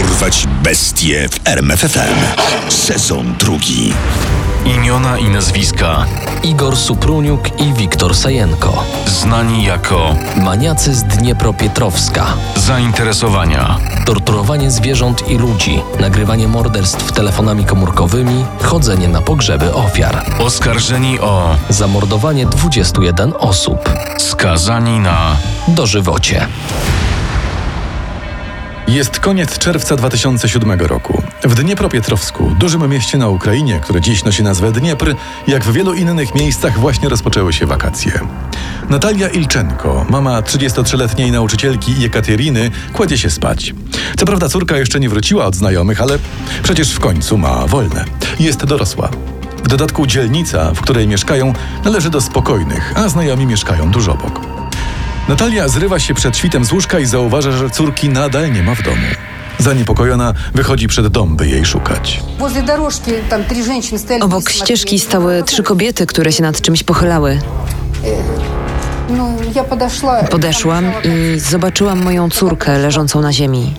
Porwać bestie w RMFFM. Sezon drugi. Imiona i nazwiska Igor Supruniuk i Wiktor Sajenko. znani jako Maniacy z Dniepropietrowska. zainteresowania. Torturowanie zwierząt i ludzi, nagrywanie morderstw telefonami komórkowymi, chodzenie na pogrzeby ofiar. Oskarżeni o Zamordowanie 21 osób. skazani na Dożywocie. Jest koniec czerwca 2007 roku. W Dniepropietrowsku, dużym mieście na Ukrainie, które dziś nosi nazwę Dniepr, jak w wielu innych miejscach właśnie rozpoczęły się wakacje. Natalia Ilczenko, mama 33-letniej nauczycielki Jekateriny, kładzie się spać. Co prawda córka jeszcze nie wróciła od znajomych, ale przecież w końcu ma wolne. Jest dorosła. W dodatku dzielnica, w której mieszkają, należy do spokojnych, a znajomi mieszkają dużo obok. Natalia zrywa się przed świtem z łóżka i zauważa, że córki nadal nie ma w domu. Zaniepokojona wychodzi przed dom, by jej szukać. Obok ścieżki stały trzy kobiety, które się nad czymś pochylały. Podeszłam i zobaczyłam moją córkę leżącą na ziemi.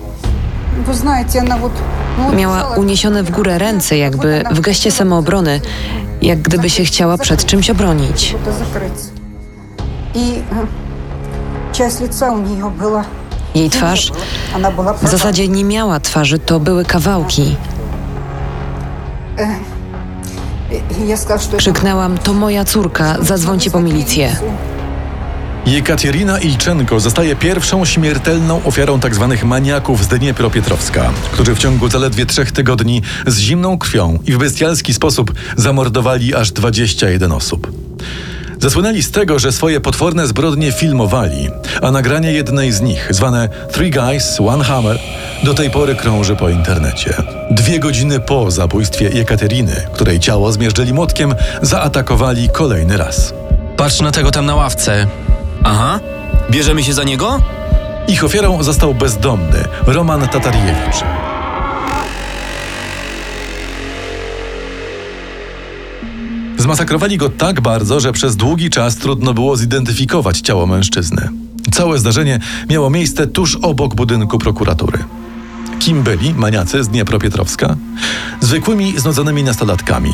Miała uniesione w górę ręce, jakby w geście samoobrony, jak gdyby się chciała przed czymś obronić. I часть лица у нее была... Jej twarz Она была w zasadzie nie miała twarzy, to były kawałki. И я сказала, что... это Krzyknęłam, to moja córka, zadzwońcie po milicję. Jekaterina Ilczenko zostaje pierwszą śmiertelną ofiarą tzw. maniaków z Dniepropietrowska, którzy w ciągu zaledwie trzech tygodni z zimną krwią i w bestialski sposób zamordowali aż 21 osób. Zasłynęli z tego, że swoje potworne zbrodnie filmowali, a nagranie jednej z nich, zwane Three Guys, One Hammer, do tej pory krąży po internecie. Dwie godziny po zabójstwie Jekateryny, której ciało zmierzyli młotkiem, zaatakowali kolejny raz. Patrz na tego tam na ławce. Aha. Bierzemy się za niego? Ich ofiarą został bezdomny Roman Tatariewicz. Zmasakrowali go tak bardzo, że przez długi czas trudno było zidentyfikować ciało mężczyzny. Całe zdarzenie miało miejsce tuż obok budynku prokuratury. Kim byli maniacy z Dniepropietrowska? Zwykłymi, znudzonymi nastolatkami.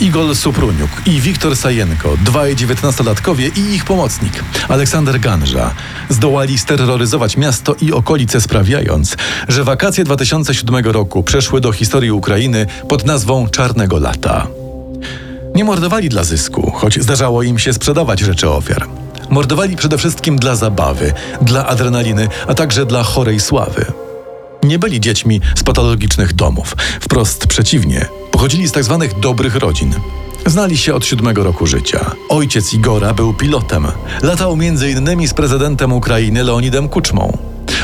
Igor Supruniuk i Wiktor Sajenko, dwaj dziewiętnastolatkowie i ich pomocnik, Aleksander Ganża, zdołali steroryzować miasto i okolice sprawiając, że wakacje 2007 roku przeszły do historii Ukrainy pod nazwą Czarnego Lata. Nie mordowali dla zysku, choć zdarzało im się sprzedawać rzeczy ofiar. Mordowali przede wszystkim dla zabawy, dla adrenaliny, a także dla chorej sławy. Nie byli dziećmi z patologicznych domów. Wprost przeciwnie, pochodzili z tak zwanych dobrych rodzin. Znali się od siódmego roku życia. Ojciec Igora był pilotem. Latał innymi z prezydentem Ukrainy Leonidem Kuczmą.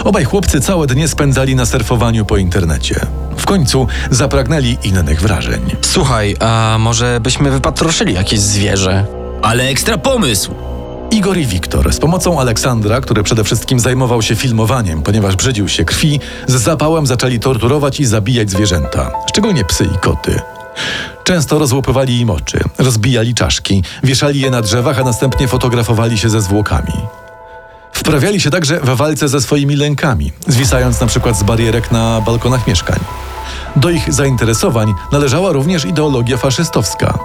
Obaj chłopcy całe dnie spędzali na surfowaniu po internecie. W końcu zapragnęli innych wrażeń. Słuchaj, a może byśmy wypatroszyli jakieś zwierzę? Ale ekstra pomysł! Igor i Wiktor z pomocą Aleksandra, który przede wszystkim zajmował się filmowaniem, ponieważ brzydził się krwi, z zapałem zaczęli torturować i zabijać zwierzęta, szczególnie psy i koty. Często rozłupywali im oczy, rozbijali czaszki, wieszali je na drzewach, a następnie fotografowali się ze zwłokami. Wprawiali się także we walce ze swoimi lękami, zwisając na przykład z barierek na balkonach mieszkań. Do ich zainteresowań należała również ideologia faszystowska.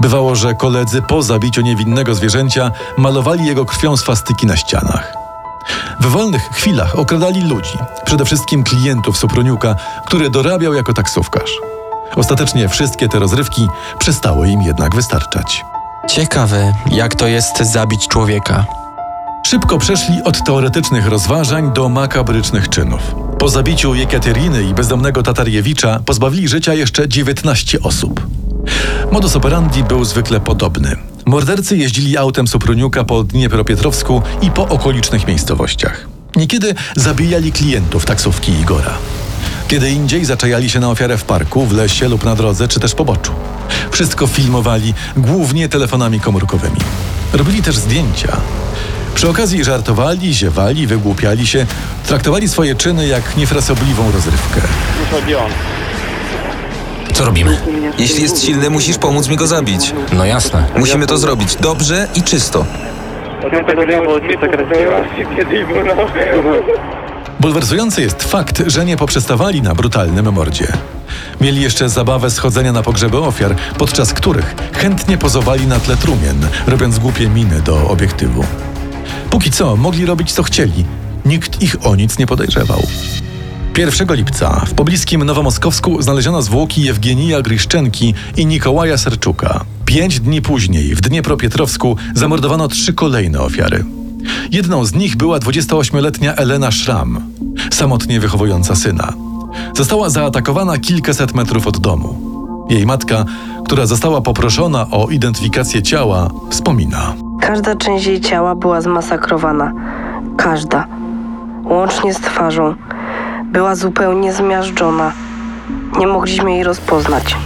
Bywało, że koledzy po zabiciu niewinnego zwierzęcia malowali jego krwią swastyki na ścianach. W wolnych chwilach okradali ludzi, przede wszystkim klientów Suproniuka, który dorabiał jako taksówkarz. Ostatecznie wszystkie te rozrywki przestały im jednak wystarczać. Ciekawe, jak to jest zabić człowieka. Szybko przeszli od teoretycznych rozważań do makabrycznych czynów. Po zabiciu Jekateryny i bezdomnego Tatariewicza pozbawili życia jeszcze 19 osób. Modus operandi był zwykle podobny. Mordercy jeździli autem Supruniuka po Dniepropietrowsku i po okolicznych miejscowościach. Niekiedy zabijali klientów taksówki Igora. Kiedy indziej zaczajali się na ofiarę w parku, w lesie lub na drodze, czy też poboczu. Wszystko filmowali głównie telefonami komórkowymi. Robili też zdjęcia. Przy okazji żartowali, ziewali, wygłupiali się, traktowali swoje czyny jak niefrasobliwą rozrywkę. Co robimy? Jeśli jest silny, musisz pomóc mi go zabić. No jasne. Musimy to zrobić dobrze i czysto. Bulwersujący jest fakt, że nie poprzestawali na brutalnym mordzie. Mieli jeszcze zabawę schodzenia na pogrzeby ofiar, podczas których chętnie pozowali na tle trumien, robiąc głupie miny do obiektywu. Póki co mogli robić co chcieli, nikt ich o nic nie podejrzewał. 1 lipca w pobliskim Nowomoskowsku znaleziono zwłoki Jewgenija Gryszczenki i Nikołaja Serczuka. Pięć dni później w Dniepropietrowsku zamordowano trzy kolejne ofiary. Jedną z nich była 28-letnia Elena Szram, samotnie wychowująca syna. Została zaatakowana kilkaset metrów od domu. Jej matka, która została poproszona o identyfikację ciała, wspomina. Każda część jej ciała była zmasakrowana. Każda. Łącznie z twarzą. Była zupełnie zmiażdżona. Nie mogliśmy jej rozpoznać.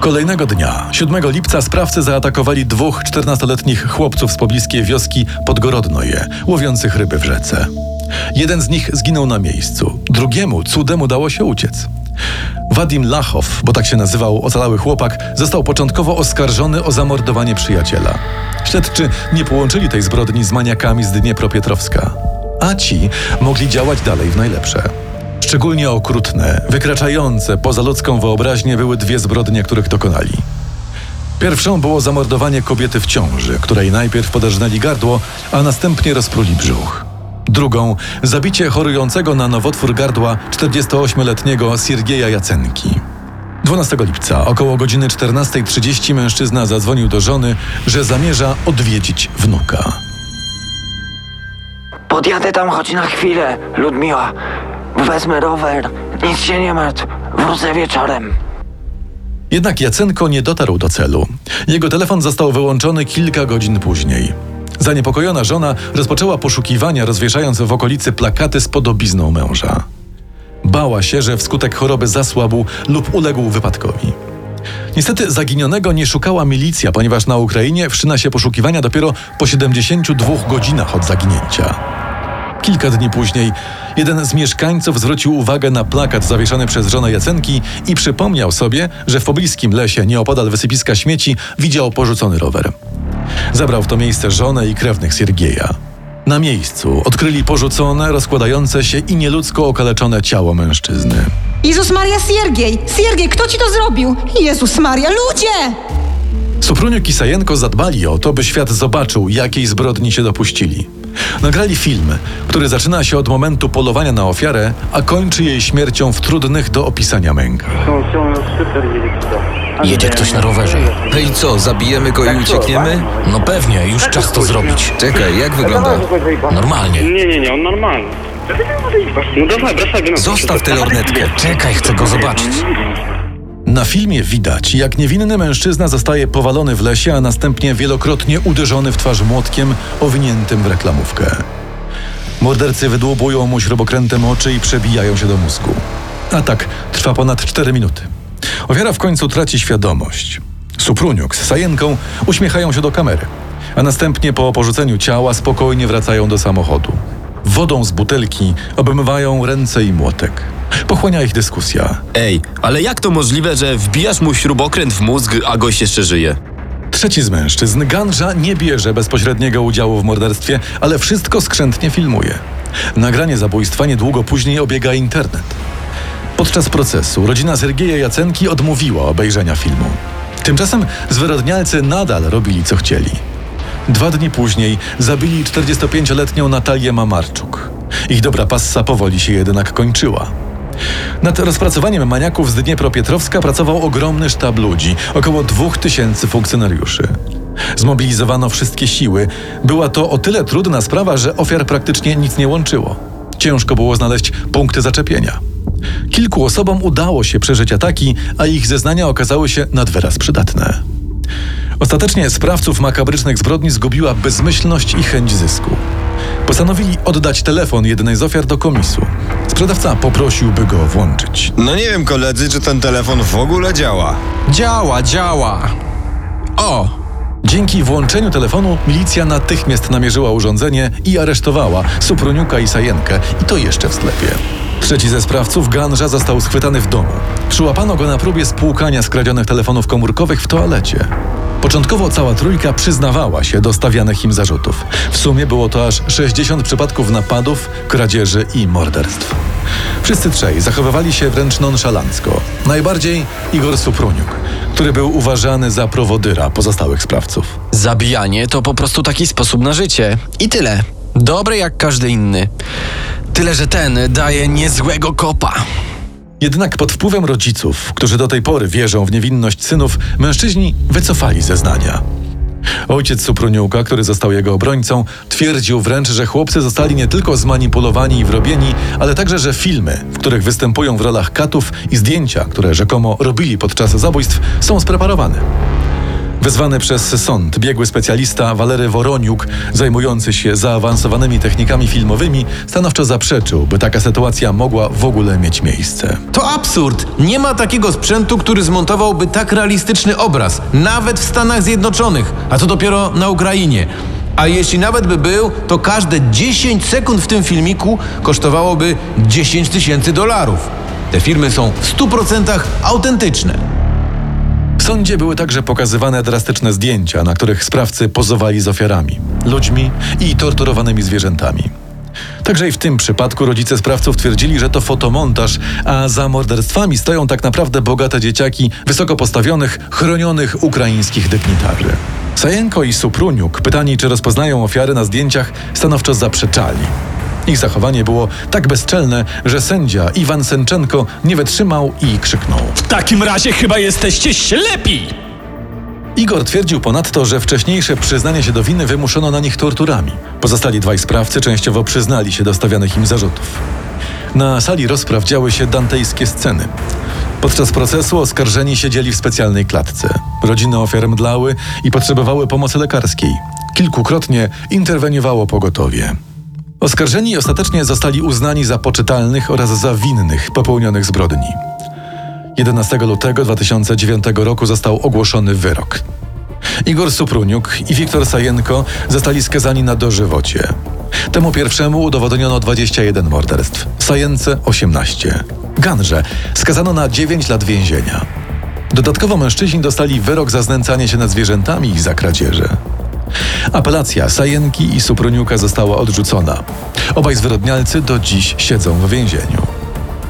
Kolejnego dnia, 7 lipca, sprawcy zaatakowali dwóch 14-letnich chłopców z pobliskiej wioski Podgorodnoje, łowiących ryby w rzece. Jeden z nich zginął na miejscu, drugiemu cudem udało się uciec. Wadim Lachow, bo tak się nazywał ocalały chłopak, został początkowo oskarżony o zamordowanie przyjaciela. Śledczy nie połączyli tej zbrodni z maniakami z Dniepropietrowska, a ci mogli działać dalej w najlepsze. Szczególnie okrutne, wykraczające poza ludzką wyobraźnię były dwie zbrodnie, których dokonali. Pierwszą było zamordowanie kobiety w ciąży, której najpierw poderżnęli gardło, a następnie rozpruli brzuch. Drugą zabicie chorującego na nowotwór gardła 48-letniego Siergieja Jacenki. 12 lipca około godziny 14.30 mężczyzna zadzwonił do żony, że zamierza odwiedzić wnuka. Podjadę tam choć na chwilę, Ludmiła. Wezmę rower, nic się nie martw, wrócę wieczorem. Jednak Jacenko nie dotarł do celu. Jego telefon został wyłączony kilka godzin później. Zaniepokojona żona rozpoczęła poszukiwania, rozwieszając w okolicy plakaty z podobizną męża. Bała się, że wskutek choroby zasłabł lub uległ wypadkowi. Niestety zaginionego nie szukała milicja, ponieważ na Ukrainie wszczyna się poszukiwania dopiero po 72 godzinach od zaginięcia. Kilka dni później jeden z mieszkańców zwrócił uwagę na plakat zawieszony przez żonę Jacenki i przypomniał sobie, że w pobliskim lesie, nieopodal wysypiska śmieci, widział porzucony rower. Zabrał w to miejsce żonę i krewnych Siergieja. Na miejscu odkryli porzucone, rozkładające się i nieludzko okaleczone ciało mężczyzny. Jezus Maria, Siergiej! Siergiej, kto ci to zrobił? Jezus Maria, ludzie! Supruniuk i Sajenko zadbali o to, by świat zobaczył, jakiej zbrodni się dopuścili. Nagrali film, który zaczyna się od momentu polowania na ofiarę, a kończy jej śmiercią w trudnych do opisania mękach. Jedzie ktoś na rowerze. No i co, zabijemy go i uciekniemy? No pewnie, już czas to zrobić. Czekaj, jak wygląda? Normalnie. Nie, nie, nie, on normalny. No dawaj, wracaj, no. Zostaw tę lornetkę. Czekaj, chcę go zobaczyć. Na filmie widać, jak niewinny mężczyzna zostaje powalony w lesie, a następnie wielokrotnie uderzony w twarz młotkiem owiniętym w reklamówkę. Mordercy wydłubują mu śrubokrętem oczy i przebijają się do mózgu. Atak trwa ponad 4 minuty. Ofiara w końcu traci świadomość. Supruniuk z Sajenką uśmiechają się do kamery, a następnie po porzuceniu ciała spokojnie wracają do samochodu. Wodą z butelki obmywają ręce i młotek. Pochłania ich dyskusja. Ej, ale jak to możliwe, że wbijasz mu śrubokręt w mózg, a gość jeszcze żyje? Trzeci z mężczyzn, Ganża, nie bierze bezpośredniego udziału w morderstwie, ale wszystko skrzętnie filmuje. Nagranie zabójstwa niedługo później obiega internet. Podczas procesu rodzina Sergieja Jacenki odmówiła obejrzenia filmu. Tymczasem zwyrodnialcy nadal robili co chcieli. Dwa dni później zabili 45-letnią Natalię Mamarczuk. Ich dobra passa powoli się jednak kończyła. Nad rozpracowaniem maniaków z Dniepropietrowska pracował ogromny sztab ludzi, około 2000 funkcjonariuszy. Zmobilizowano wszystkie siły. Była to o tyle trudna sprawa, że ofiar praktycznie nic nie łączyło. Ciężko było znaleźć punkty zaczepienia. Kilku osobom udało się przeżyć ataki, a ich zeznania okazały się nad wyraz przydatne. Ostatecznie sprawców makabrycznych zbrodni zgubiła bezmyślność i chęć zysku. Postanowili oddać telefon jednej z ofiar do komisu. Sprzedawca poprosił, by go włączyć. No nie wiem, koledzy, czy ten telefon w ogóle działa. Działa, działa. O! Dzięki włączeniu telefonu milicja natychmiast namierzyła urządzenie i aresztowała Supruniuka i Sajenkę, i to jeszcze w sklepie. Trzeci ze sprawców, Ganża, został schwytany w domu. Przyłapano go na próbie spłukania skradzionych telefonów komórkowych w toalecie. Początkowo cała trójka przyznawała się do stawianych im zarzutów. W sumie było to aż 60 przypadków napadów, kradzieży i morderstw. Wszyscy trzej zachowywali się wręcz nonszalancko. Najbardziej Igor Supruniuk, który był uważany za prowodyra pozostałych sprawców. Zabijanie to po prostu taki sposób na życie. I tyle. Dobry jak każdy inny. Tyle, że ten daje niezłego kopa. Jednak pod wpływem rodziców, którzy do tej pory wierzą w niewinność synów, mężczyźni wycofali zeznania. Ojciec Supruniuka, który został jego obrońcą, twierdził wręcz, że chłopcy zostali nie tylko zmanipulowani i wrobieni, ale także, że filmy, w których występują w rolach katów i zdjęcia, które rzekomo robili podczas zabójstw, są spreparowane. Wezwany przez sąd biegły specjalista Walery Woroniuk, zajmujący się zaawansowanymi technikami filmowymi, stanowczo zaprzeczył, by taka sytuacja mogła w ogóle mieć miejsce. To absurd. Nie ma takiego sprzętu, który zmontowałby tak realistyczny obraz, nawet w Stanach Zjednoczonych, a co dopiero na Ukrainie. A jeśli nawet by był, to każde 10 sekund w tym filmiku kosztowałoby 10 tysięcy dolarów. Te filmy są w 100% autentyczne. Sądzie były także pokazywane drastyczne zdjęcia, na których sprawcy pozowali z ofiarami, ludźmi i torturowanymi zwierzętami. Także i w tym przypadku rodzice sprawców twierdzili, że to fotomontaż, a za morderstwami stoją tak naprawdę bogate dzieciaki wysoko postawionych, chronionych ukraińskich dygnitarzy. Sajenko i Supruniuk, pytani czy rozpoznają ofiary na zdjęciach, stanowczo zaprzeczali. Ich zachowanie było tak bezczelne, że sędzia Iwan Senczenko nie wytrzymał i krzyknął. W takim razie chyba jesteście ślepi! Igor twierdził ponadto, że wcześniejsze przyznanie się do winy wymuszono na nich torturami. Pozostali dwaj sprawcy częściowo przyznali się do stawianych im zarzutów. Na sali rozpraw działy się dantejskie sceny. Podczas procesu oskarżeni siedzieli w specjalnej klatce. Rodziny ofiar mdlały i potrzebowały pomocy lekarskiej. Kilkukrotnie interweniowało pogotowie. Oskarżeni ostatecznie zostali uznani za poczytalnych oraz za winnych popełnionych zbrodni. 11 lutego 2009 roku został ogłoszony wyrok. Igor Supruniuk i Wiktor Sajenko zostali skazani na dożywocie. Temu pierwszemu udowodniono 21 morderstw, Sajence 18. Ganże skazano na 9 lat więzienia. Dodatkowo mężczyźni dostali wyrok za znęcanie się nad zwierzętami i za kradzieże. Apelacja Sajenki i Supruniuka została odrzucona. Obaj zwyrodnialcy do dziś siedzą w więzieniu.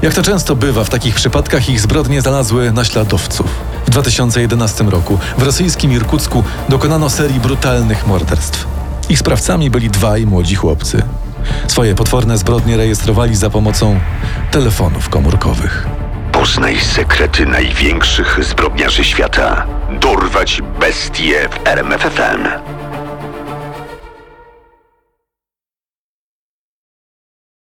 Jak to często bywa w takich przypadkach, ich zbrodnie znalazły naśladowców. W 2011 roku w rosyjskim Irkucku dokonano serii brutalnych morderstw. Ich sprawcami byli dwaj młodzi chłopcy. Swoje potworne zbrodnie rejestrowali za pomocą telefonów komórkowych. Poznaj sekrety największych zbrodniarzy świata. Dorwać bestie w RMFFM.